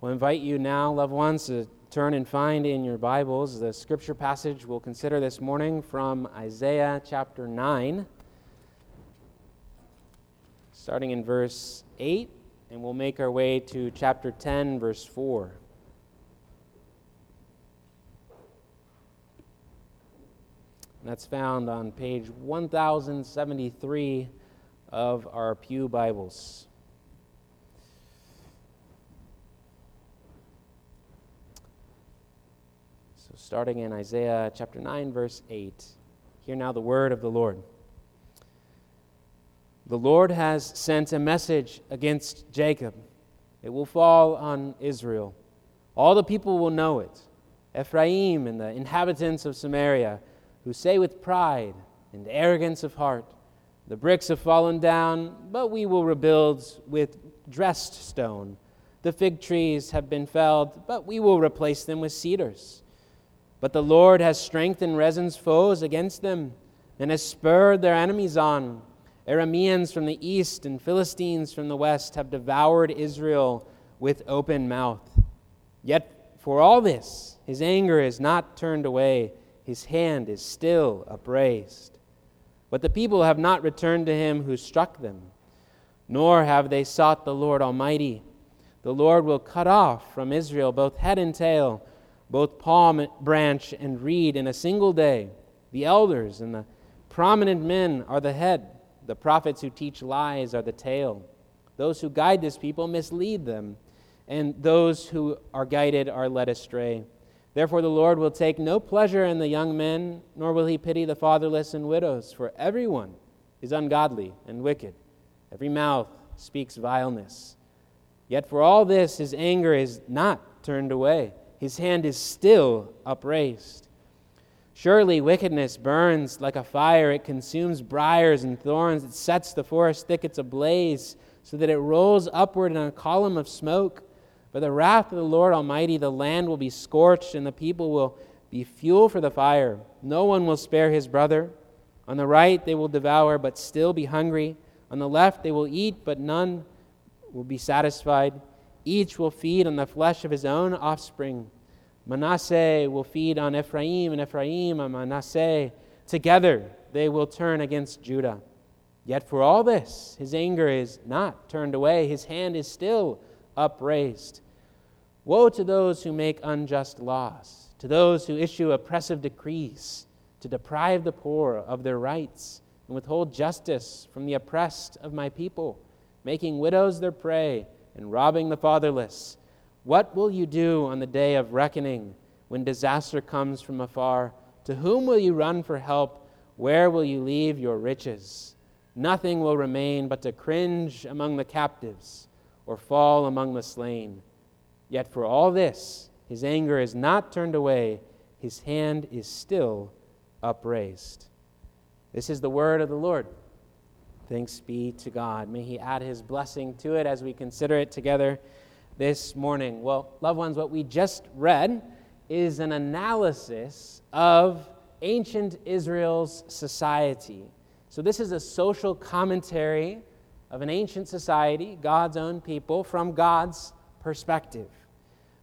We'll invite you now, loved ones, to turn and find in your Bibles the scripture passage we'll consider this morning from Isaiah chapter 9, starting in verse 8, and we'll make our way to chapter 10, verse 4. That's found on page 1073 of our Pew Bibles. Starting in Isaiah chapter 9, verse 8. Hear now the word of the Lord. The Lord has sent a message against Jacob. It will fall on Israel. All the people will know it. Ephraim and the inhabitants of Samaria, who say with pride and arrogance of heart, The bricks have fallen down, but we will rebuild with dressed stone. The fig trees have been felled, but we will replace them with cedars. But the Lord has strengthened Rezin's foes against them and has spurred their enemies on. Arameans from the east and Philistines from the west have devoured Israel with open mouth. Yet for all this, his anger is not turned away, his hand is still upraised. But the people have not returned to him who struck them, nor have they sought the Lord Almighty. The Lord will cut off from Israel both head and tail both palm branch and reed in a single day. The elders and the prominent men are the head. The prophets who teach lies are the tail. Those who guide this people mislead them, and those who are guided are led astray. Therefore, the Lord will take no pleasure in the young men, nor will he pity the fatherless and widows, for everyone is ungodly and wicked. Every mouth speaks vileness. Yet for all this, his anger is not turned away his hand is still upraised. Surely wickedness burns like a fire. It consumes briars and thorns. It sets the forest thickets ablaze so that it rolls upward in a column of smoke. By the wrath of the Lord Almighty, the land will be scorched and the people will be fuel for the fire. No one will spare his brother. On the right they will devour, but still be hungry. On the left they will eat, but none will be satisfied. Each will feed on the flesh of his own offspring. Manasseh will feed on Ephraim, and Ephraim on Manasseh. Together they will turn against Judah. Yet for all this, his anger is not turned away, his hand is still upraised. Woe to those who make unjust laws, to those who issue oppressive decrees, to deprive the poor of their rights, and withhold justice from the oppressed of my people, making widows their prey and robbing the fatherless. What will you do on the day of reckoning when disaster comes from afar? To whom will you run for help? Where will you leave your riches? Nothing will remain but to cringe among the captives or fall among the slain. Yet for all this, his anger is not turned away, his hand is still upraised. This is the word of the Lord. Thanks be to God. May He add His blessing to it as we consider it together this morning. Well, loved ones, what we just read is an analysis of ancient Israel's society. So, this is a social commentary of an ancient society, God's own people, from God's perspective.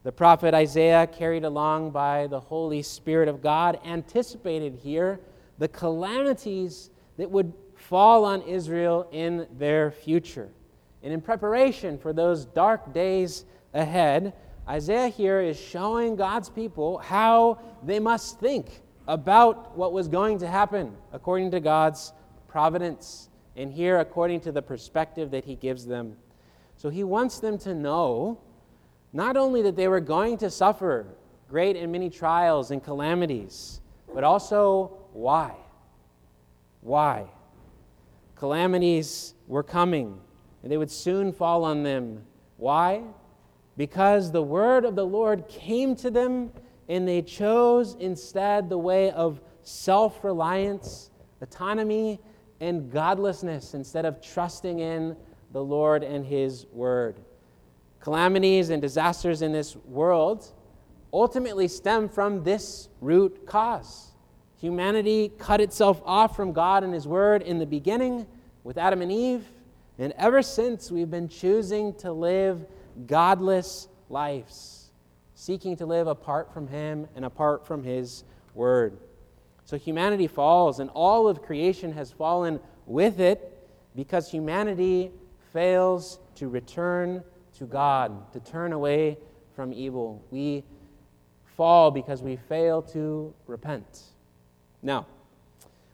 The prophet Isaiah, carried along by the Holy Spirit of God, anticipated here the calamities that would fall on Israel in their future. And in preparation for those dark days ahead, Isaiah here is showing God's people how they must think about what was going to happen according to God's providence, and here according to the perspective that he gives them. So he wants them to know not only that they were going to suffer great and many trials and calamities, but also why. Why? Calamities were coming, and they would soon fall on them. Why? Because the word of the Lord came to them, and they chose instead the way of self reliance, autonomy, and godlessness instead of trusting in the Lord and His word. Calamities and disasters in this world ultimately stem from this root cause Humanity cut itself off from God and His Word in the beginning with Adam and Eve, and ever since we've been choosing to live godless, lives, seeking to live apart from Him and apart from His Word. So humanity falls, and all of creation has fallen with it because humanity fails to return to God, to turn away from evil. We fall because we fail to repent. Now,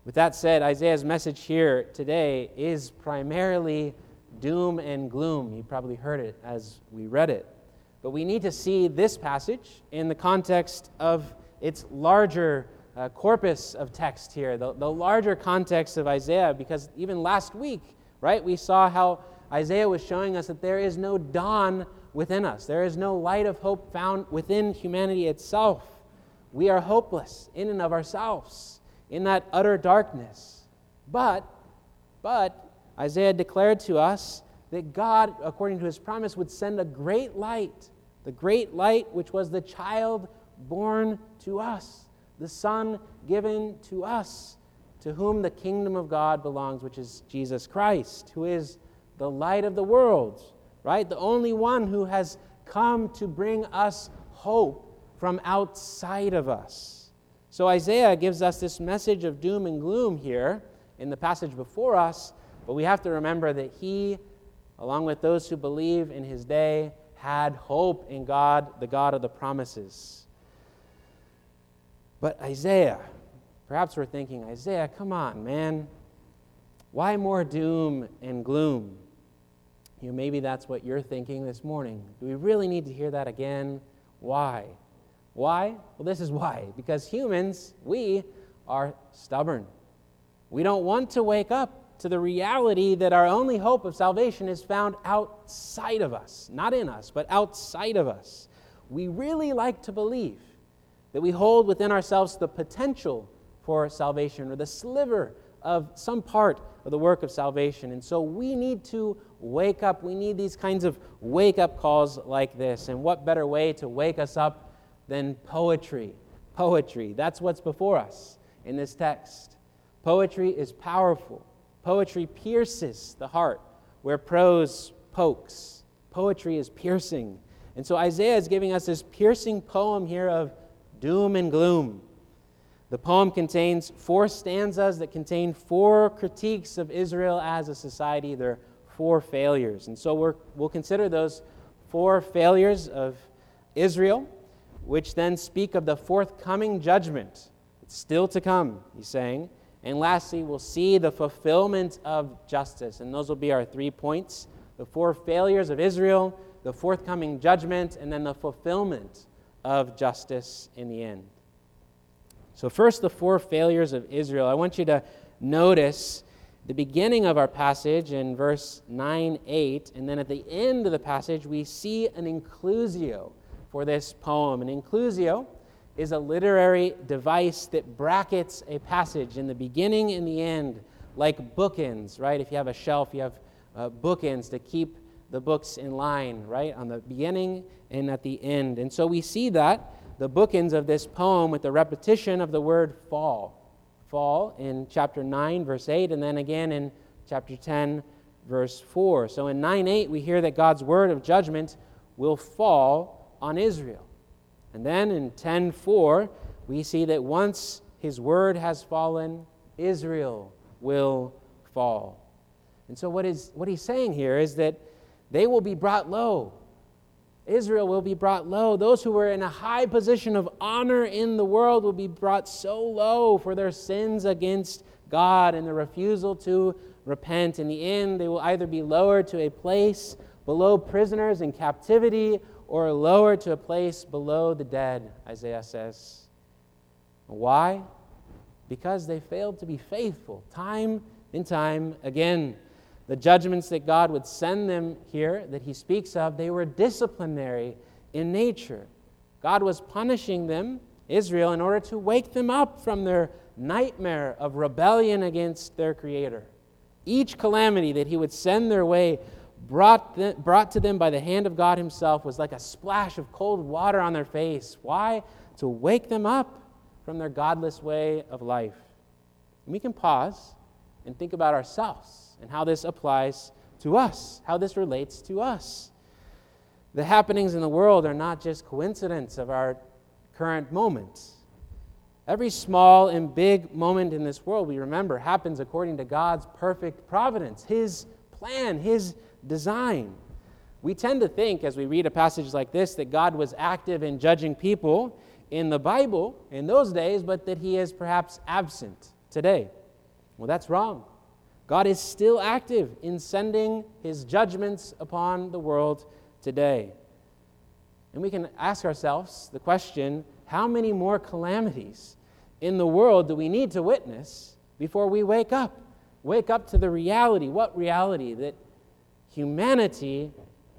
with that said, Isaiah's message here today is primarily doom and gloom. You probably heard it as we read it. But we need to see this passage in the context of its larger uh, corpus of text here, the, the larger context of Isaiah, because even last week, right, we saw how Isaiah was showing us that there is no dawn within us, there is no light of hope found within humanity itself. We are hopeless in and of ourselves, in that utter darkness. But, but, Isaiah declared to us that God, according to his promise, would send a great light, the great light which was the child born to us, the Son given to us, to whom the kingdom of God belongs, which is Jesus Christ, who is the light of the world, right? The only one who has come to bring us hope from outside of us. So Isaiah gives us this message of doom and gloom here in the passage before us, but we have to remember that he, along with those who believe in his day, had hope in God, the God of the promises. But Isaiah, perhaps we're thinking, Isaiah, come on, man. Why more doom and gloom? You know, maybe that's what you're thinking this morning. Do we really need to hear that again? Why? Why? Well, this is why. Because humans, we are stubborn. We don't want to wake up to the reality that our only hope of salvation is found outside of us, not in us, but outside of us. We really like to believe that we hold within ourselves the potential for salvation or the sliver of some part of the work of salvation. And so we need to wake up. We need these kinds of wake up calls like this. And what better way to wake us up than poetry? Poetry. That's what's before us in this text. Poetry is powerful. Poetry pierces the heart where prose pokes. Poetry is piercing. And so Isaiah is giving us this piercing poem here of doom and gloom. The poem contains four stanzas that contain four critiques of Israel as a society. They're four failures. And so we will consider those four failures of Israel, which then speak of the forthcoming judgment. It's still to come, he's saying. And lastly, we'll see the fulfillment of justice. And those will be our three points the four failures of Israel, the forthcoming judgment, and then the fulfillment of justice in the end. So, first, the four failures of Israel. I want you to notice the beginning of our passage in verse 9 8, and then at the end of the passage, we see an inclusio for this poem. An inclusio is a literary device that brackets a passage in the beginning and the end, like bookends, right? If you have a shelf, you have uh, bookends to keep the books in line, right? On the beginning and at the end. And so we see that, the bookends of this poem, with the repetition of the word fall fall in chapter 9, verse 8, and then again in chapter 10, verse 4. So in 9 8, we hear that God's word of judgment will fall on Israel. And then in 10 4, we see that once his word has fallen, Israel will fall. And so, what, is, what he's saying here is that they will be brought low. Israel will be brought low. Those who were in a high position of honor in the world will be brought so low for their sins against God and their refusal to repent. In the end, they will either be lowered to a place below prisoners in captivity or lower to a place below the dead, Isaiah says. Why? Because they failed to be faithful time and time again. The judgments that God would send them here, that he speaks of, they were disciplinary in nature. God was punishing them, Israel, in order to wake them up from their nightmare of rebellion against their Creator. Each calamity that he would send their way, brought, brought to them by the hand of God Himself, was like a splash of cold water on their face. Why? To wake them up from their godless way of life. And we can pause and think about ourselves and how this applies to us, how this relates to us. The happenings in the world are not just coincidence of our current moments. Every small and big moment in this world, we remember, happens according to God's perfect providence, His plan, His design. We tend to think, as we read a passage like this, that God was active in judging people in the Bible in those days, but that He is perhaps absent today. Well, that's wrong. God is still active in sending His judgments upon the world today. And we can ask ourselves the question how many more calamities in the world do we need to witness before we wake up? Wake up to the reality. What reality? That humanity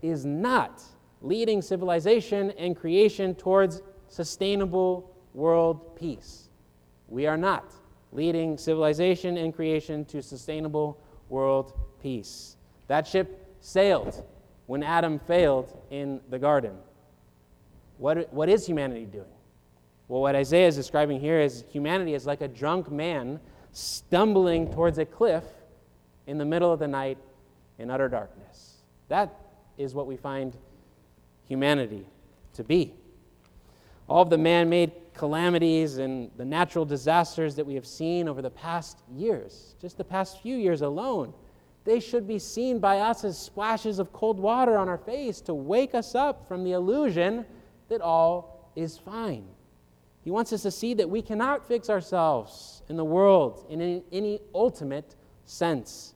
is not leading civilization and creation towards sustainable world peace. We are not leading civilization and creation to sustainable world peace. That ship sailed when Adam failed in the garden. What, what is humanity doing? Well, what Isaiah is describing here is humanity is like a drunk man stumbling towards a cliff in the middle of the night in utter darkness. That is what we find humanity to be. All of the man made calamities and the natural disasters that we have seen over the past years, just the past few years alone, they should be seen by us as splashes of cold water on our face to wake us up from the illusion that all is fine. He wants us to see that we cannot fix ourselves in the world in any, any ultimate sense.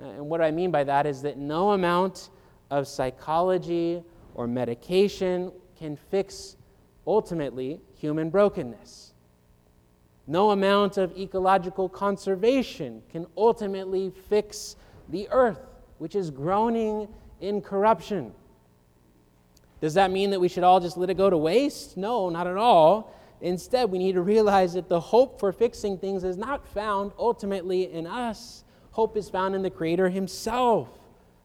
Uh, and what I mean by that is that no amount of psychology or medication can fix ultimately human brokenness. No amount of ecological conservation can ultimately fix the earth, which is groaning in corruption. Does that mean that we should all just let it go to waste? No, not at all. Instead, we need to realize that the hope for fixing things is not found ultimately in us. Hope is found in the Creator Himself.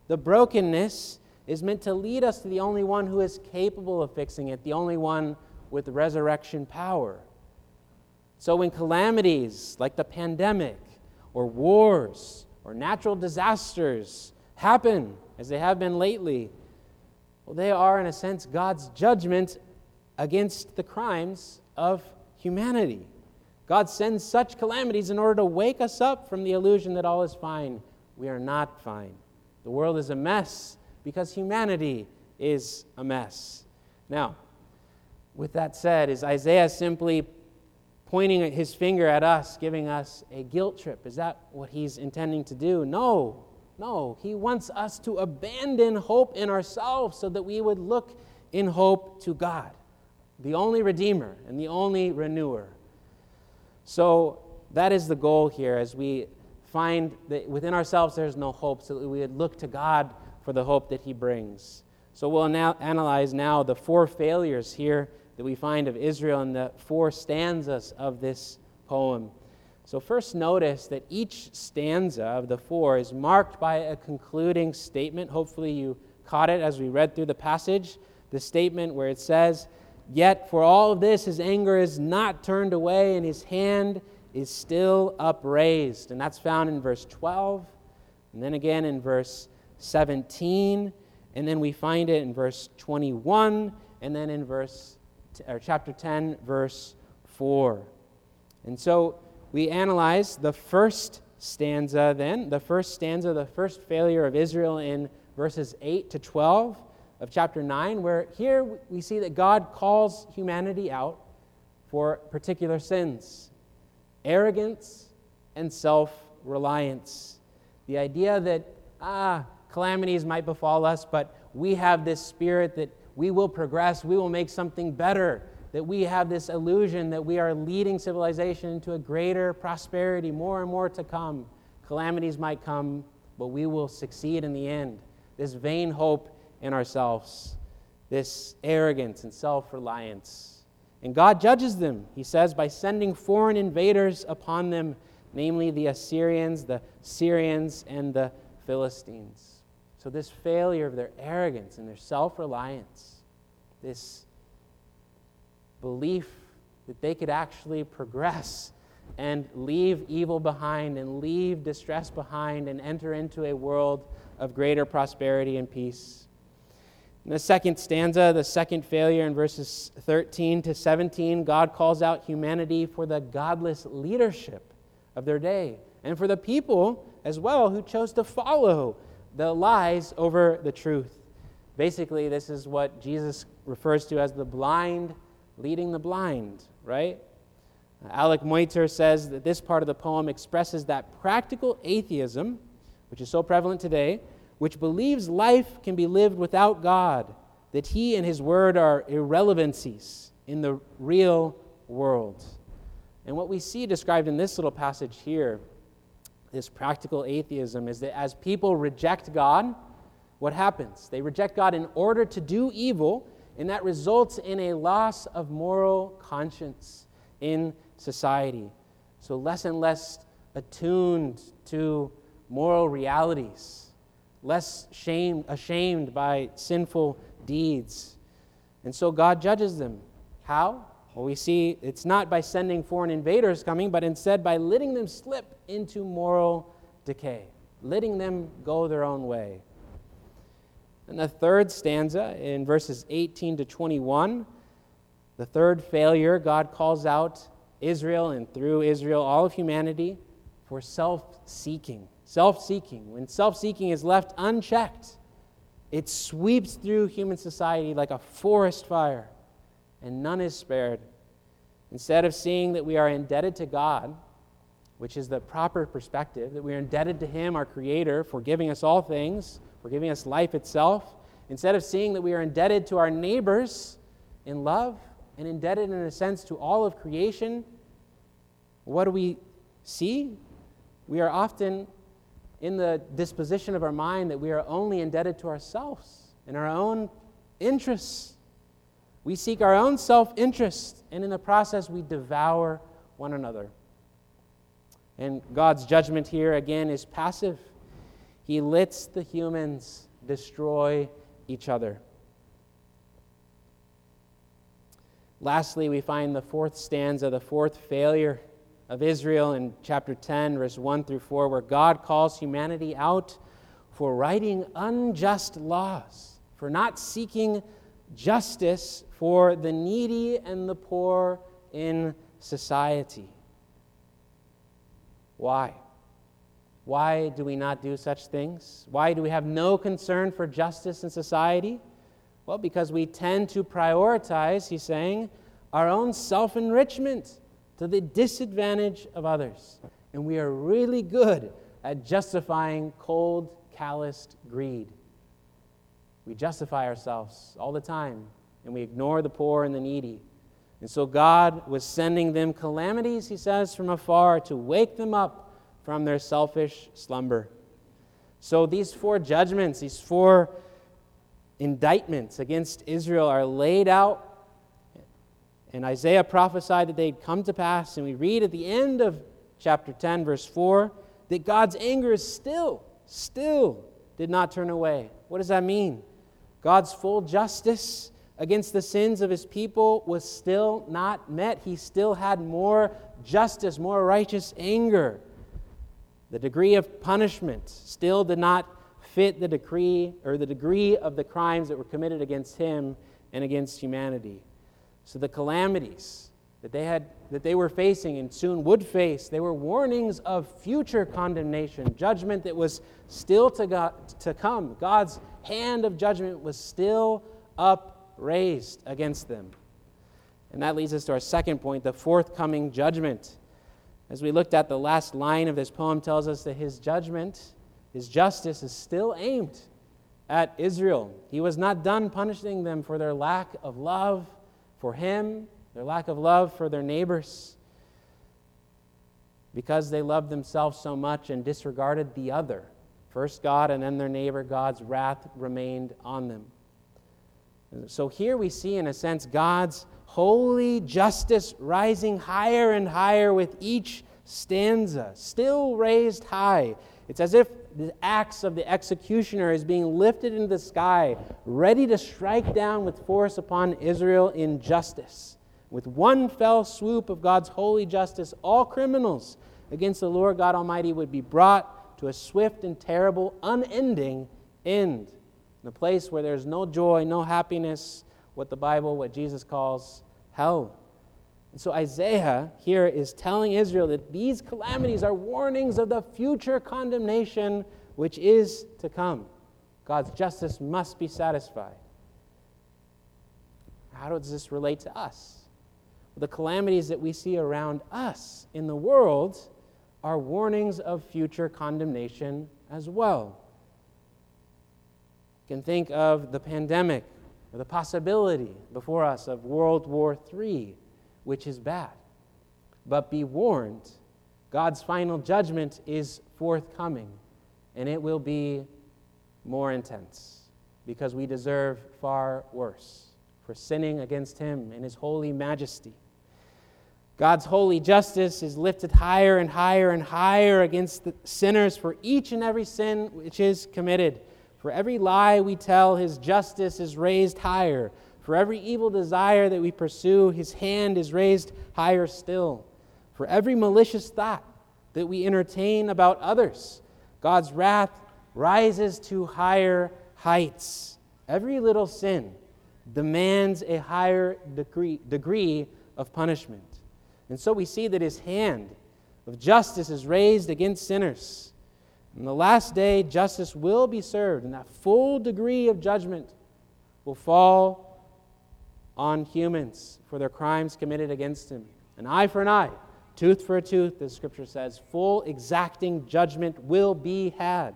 The brokenness is meant to lead us to the only one who is capable of fixing it, the only one with resurrection power. So, when calamities like the pandemic or wars or natural disasters happen, as they have been lately, well, they are, in a sense, God's judgment against the crimes of humanity. God sends such calamities in order to wake us up from the illusion that all is fine. We are not fine. The world is a mess because humanity is a mess. Now, with that said, is Isaiah simply pointing his finger at us, giving us a guilt trip? Is that what he's intending to do? No. No, he wants us to abandon hope in ourselves so that we would look in hope to God, the only Redeemer and the only Renewer. So that is the goal here as we find that within ourselves there's no hope, so we would look to God for the hope that He brings. So we'll now analyze now the four failures here that we find of Israel in the four stanzas of this poem. So, first, notice that each stanza of the four is marked by a concluding statement. Hopefully, you caught it as we read through the passage. The statement where it says, Yet for all of this, his anger is not turned away, and his hand is still upraised. And that's found in verse 12, and then again in verse 17, and then we find it in verse 21, and then in verse or chapter 10, verse 4. And so we analyze the first stanza then, the first stanza, the first failure of Israel in verses 8 to 12 of chapter 9, where here we see that God calls humanity out for particular sins arrogance and self reliance. The idea that, ah, calamities might befall us, but we have this spirit that we will progress, we will make something better that we have this illusion that we are leading civilization into a greater prosperity, more and more to come. Calamities might come, but we will succeed in the end. This vain hope in ourselves, this arrogance and self reliance. And God judges them, he says, by sending foreign invaders upon them, namely the Assyrians, the Syrians, and the Philistines. So, this failure of their arrogance and their self reliance, this belief that they could actually progress and leave evil behind and leave distress behind and enter into a world of greater prosperity and peace. In the second stanza, the second failure in verses 13 to 17, God calls out humanity for the godless leadership of their day and for the people as well who chose to follow the lies over the truth. Basically, this is what Jesus refers to as the blind leading the blind, right? Alec Motyer says that this part of the poem expresses that practical atheism, which is so prevalent today, which believes life can be lived without God, that He and His Word are irrelevancies in the real world. And what we see described in this little passage here, this practical atheism, is that as people reject God, what happens? They reject God in order to do evil, and that results in a loss of moral conscience in society. So, less and less attuned to moral realities, less shame, ashamed by sinful deeds. And so, God judges them. How? Well, we see it's not by sending foreign invaders coming, but instead by letting them slip into moral decay, letting them go their own way. And the third stanza in verses 18 to 21, the third failure, God calls out Israel and through Israel, all of humanity, for self seeking. Self seeking. When self seeking is left unchecked, it sweeps through human society like a forest fire, and none is spared. Instead of seeing that we are indebted to God, which is the proper perspective, that we are indebted to Him, our Creator, for giving us all things, for giving us life itself, instead of seeing that we are indebted to our neighbors in love and indebted in a sense to all of creation, what do we see? We are often in the disposition of our mind that we are only indebted to ourselves and our own interests. We seek our own self interest, and in the process, we devour one another. And God's judgment here, again, is passive. He lets the humans destroy each other. Lastly, we find the fourth stanza, the fourth failure of Israel in chapter 10, verse 1 through 4, where God calls humanity out for writing unjust laws, for not seeking justice for the needy and the poor in society. Why? Why do we not do such things? Why do we have no concern for justice in society? Well, because we tend to prioritize, he's saying, our own self enrichment to the disadvantage of others. And we are really good at justifying cold, calloused greed. We justify ourselves all the time, and we ignore the poor and the needy. And so God was sending them calamities, he says, from afar to wake them up from their selfish slumber. So these four judgments, these four indictments against Israel are laid out and Isaiah prophesied that they'd come to pass. And we read at the end of chapter 10, verse 4, that God's anger is still, still did not turn away. What does that mean? God's full justice against the sins of his people was still not met. He still had more justice, more righteous anger. The degree of punishment still did not fit the decree or the degree of the crimes that were committed against him and against humanity. So the calamities that they had that they were facing and soon would face, they were warnings of future condemnation, judgment that was still to, God, to come. God's hand of judgment was still upraised against them. And that leads us to our second point, the forthcoming judgment. As we looked at the last line of this poem tells us that his judgment, his justice is still aimed at Israel. He was not done punishing them for their lack of love for him, their lack of love for their neighbors, because they loved themselves so much and disregarded the other. First God and then their neighbor, God's wrath remained on them. So here we see, in a sense, God's holy justice rising higher and higher with each stanza, still raised high. It's as if the axe of the executioner is being lifted into the sky, ready to strike down with force upon Israel in justice. With one fell swoop of God's holy justice, all criminals against the Lord God Almighty would be brought to a swift and terrible, unending end. in a place where there's no joy, no happiness, what the Bible, what Jesus calls hell. And so Isaiah here is telling Israel that these calamities are warnings of the future condemnation which is to come. God's justice must be satisfied. How does this relate to us? The calamities that we see around us in the world are warnings of future condemnation as well. You can think of the pandemic or the possibility before us of World War III, which is bad. But be warned, God's final judgment is forthcoming, and it will be more intense because we deserve far worse for sinning against Him and His holy majesty. God's holy justice is lifted higher and higher and higher against the sinners for each and every sin which is committed. For every lie we tell, his justice is raised higher. For every evil desire that we pursue, his hand is raised higher still. For every malicious thought that we entertain about others, God's wrath rises to higher heights. Every little sin demands a higher degree, degree of punishment. And so we see that his hand of justice is raised against sinners. In the last day, justice will be served, and that full degree of judgment will fall on humans for their crimes committed against him. An eye for an eye, tooth for a tooth, the Scripture says. Full exacting judgment will be had.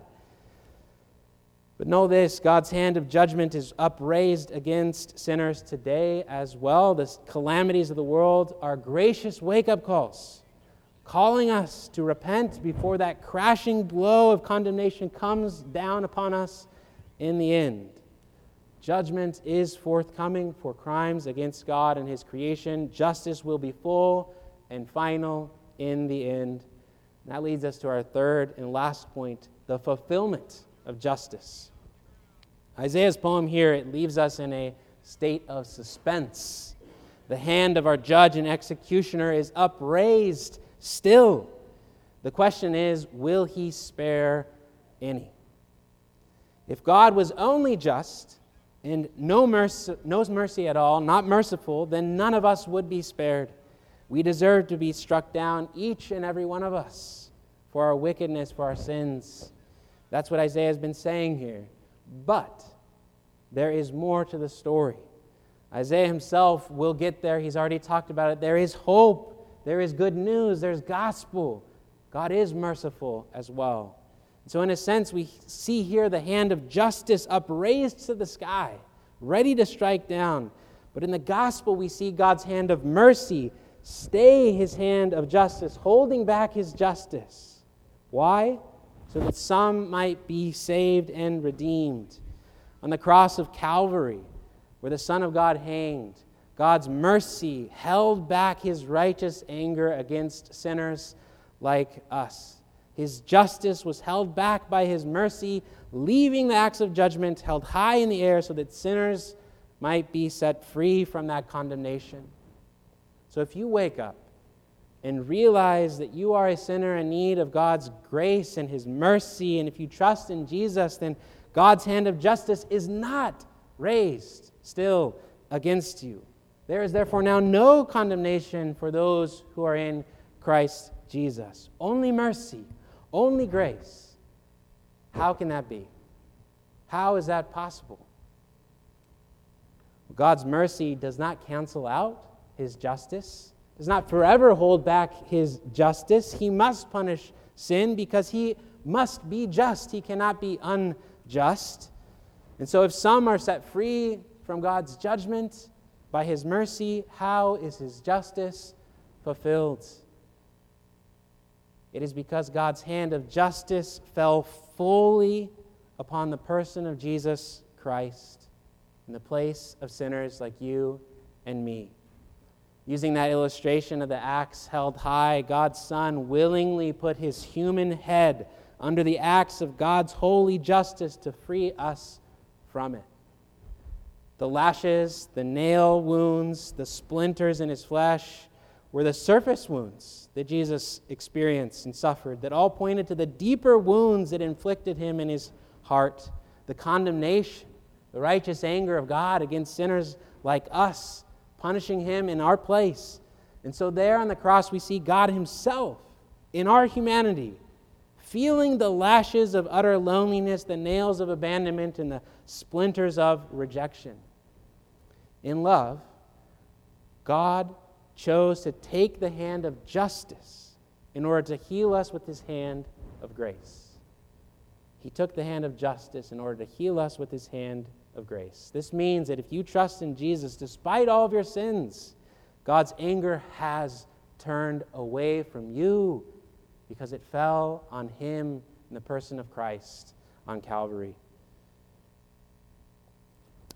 But know this God's hand of judgment is upraised against sinners today as well. The calamities of the world are gracious wake up calls calling us to repent before that crashing blow of condemnation comes down upon us in the end. Judgment is forthcoming for crimes against God and His creation. Justice will be full and final in the end. And that leads us to our third and last point the fulfillment of justice. Isaiah's poem here, it leaves us in a state of suspense. The hand of our judge and executioner is upraised still. The question is will he spare any? If God was only just and no mercy, no mercy at all, not merciful, then none of us would be spared. We deserve to be struck down, each and every one of us, for our wickedness, for our sins. That's what Isaiah has been saying here. But there is more to the story. Isaiah himself will get there. He's already talked about it. There is hope there is good news, there's gospel. God is merciful as well. So, in a sense, we see here the hand of justice upraised to the sky, ready to strike down. But in the gospel, we see God's hand of mercy stay his hand of justice, holding back his justice. Why? So that some might be saved and redeemed. On the cross of Calvary, where the Son of God hanged, God's mercy held back his righteous anger against sinners like us. His justice was held back by his mercy, leaving the axe of judgment held high in the air so that sinners might be set free from that condemnation. So if you wake up and realize that you are a sinner in need of God's grace and his mercy, and if you trust in Jesus, then God's hand of justice is not raised still against you. There is therefore now no condemnation for those who are in Christ Jesus. Only mercy, only grace. How can that be? How is that possible? God's mercy does not cancel out his justice, does not forever hold back his justice. He must punish sin because he must be just. He cannot be unjust. And so, if some are set free from God's judgment, by his mercy, how is his justice fulfilled? It is because God's hand of justice fell fully upon the person of Jesus Christ in the place of sinners like you and me. Using that illustration of the axe held high, God's Son willingly put his human head under the axe of God's holy justice to free us from it. The lashes, the nail wounds, the splinters in his flesh were the surface wounds that Jesus experienced and suffered, that all pointed to the deeper wounds that inflicted him in his heart, the condemnation the righteous anger of God against sinners like us, punishing him in our place. And so, there on the cross, we see God Himself in our humanity, feeling the lashes of utter loneliness, the nails of abandonment, and the splinters of rejection. In love, God chose to take the hand of justice in order to heal us with His hand of grace. He took the hand of justice in order to heal us with his hand of grace. This means that if you trust in Jesus, despite all of your sins, God's anger has turned away from you because it fell on him in the person of Christ on Calvary.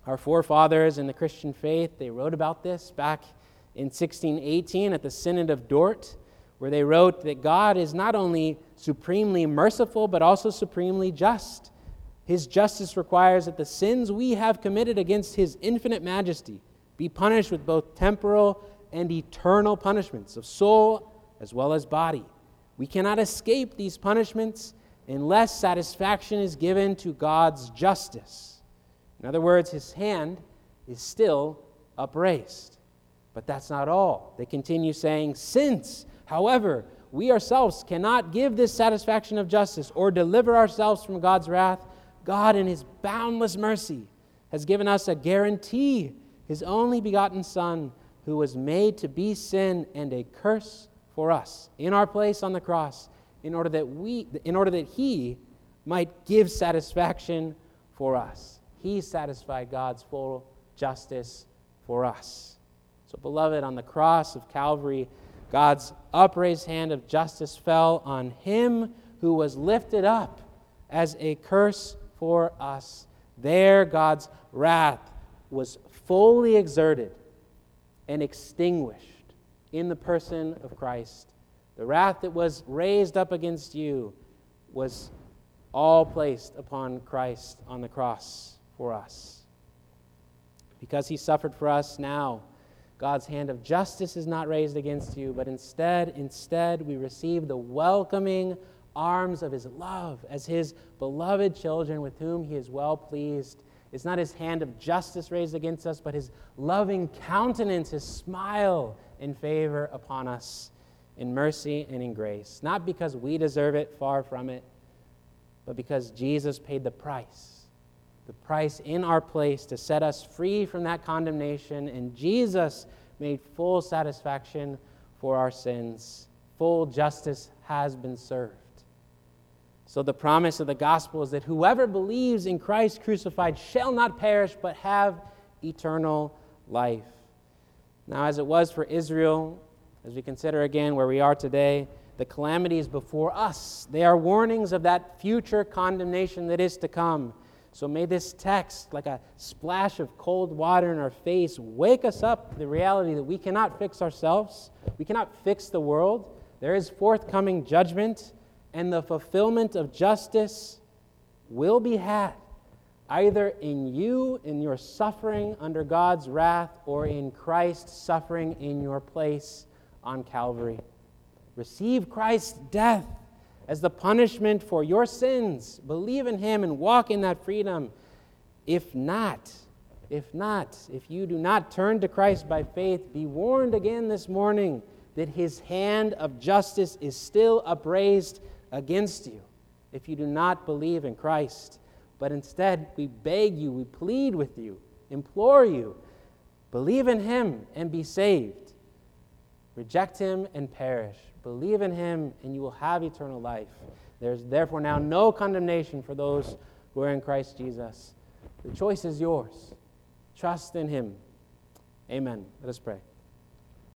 Our forefathers in the Christian faith, they wrote about this back in 1618 at the Synod of Dort where they wrote that God is not only supremely merciful, but also supremely just. His justice requires that the sins we have committed against His infinite majesty be punished with both temporal and eternal punishments of soul as well as body. We cannot escape these punishments unless satisfaction is given to God's justice. In other words, His hand is still upraised. But that's not all. They continue saying, Since However, we ourselves cannot give this satisfaction of justice or deliver ourselves from God's wrath. God, in His boundless mercy, has given us a guarantee His only begotten Son, who was made to be sin and a curse for us in our place on the cross, in order that, we, in order that He might give satisfaction for us. He satisfied God's full justice for us. So, beloved, on the cross of Calvary, God's upraised hand of justice fell on him who was lifted up as a curse for us. There, God's wrath was fully exerted and extinguished in the person of Christ. The wrath that was raised up against you was all placed upon Christ on the cross for us. Because he suffered for us now, God's hand of justice is not raised against you, but instead, instead, we receive the welcoming arms of his love as his beloved children with whom he is well pleased. It's not his hand of justice raised against us, but his loving countenance, his smile in favor upon us in mercy and in grace. Not because we deserve it, far from it, but because Jesus paid the price the price in our place to set us free from that condemnation, and Jesus made full satisfaction for our sins. Full justice has been served. So, the promise of the gospel is that whoever believes in Christ crucified shall not perish, but have eternal life. Now, as it was for Israel, as we consider again where we are today, the calamities before us, they are warnings of that future condemnation that is to come. So may this text, like a splash of cold water in our face, wake us up to the reality that we cannot fix ourselves. We cannot fix the world. There is forthcoming judgment, and the fulfillment of justice will be had either in you, in your suffering under God's wrath, or in Christ suffering in your place on Calvary. Receive Christ's death as the punishment for your sins. Believe in Him and walk in that freedom. If not, if not, if you do not turn to Christ by faith, be warned again this morning that His hand of justice is still upraised against you if you do not believe in Christ. But instead, we beg you, we plead with you, implore you, believe in Him and be saved. Reject Him and perish. Believe in him, and you will have eternal life. There's therefore now no condemnation for those who are in Christ Jesus. The choice is yours. Trust in him. Amen. Let us pray.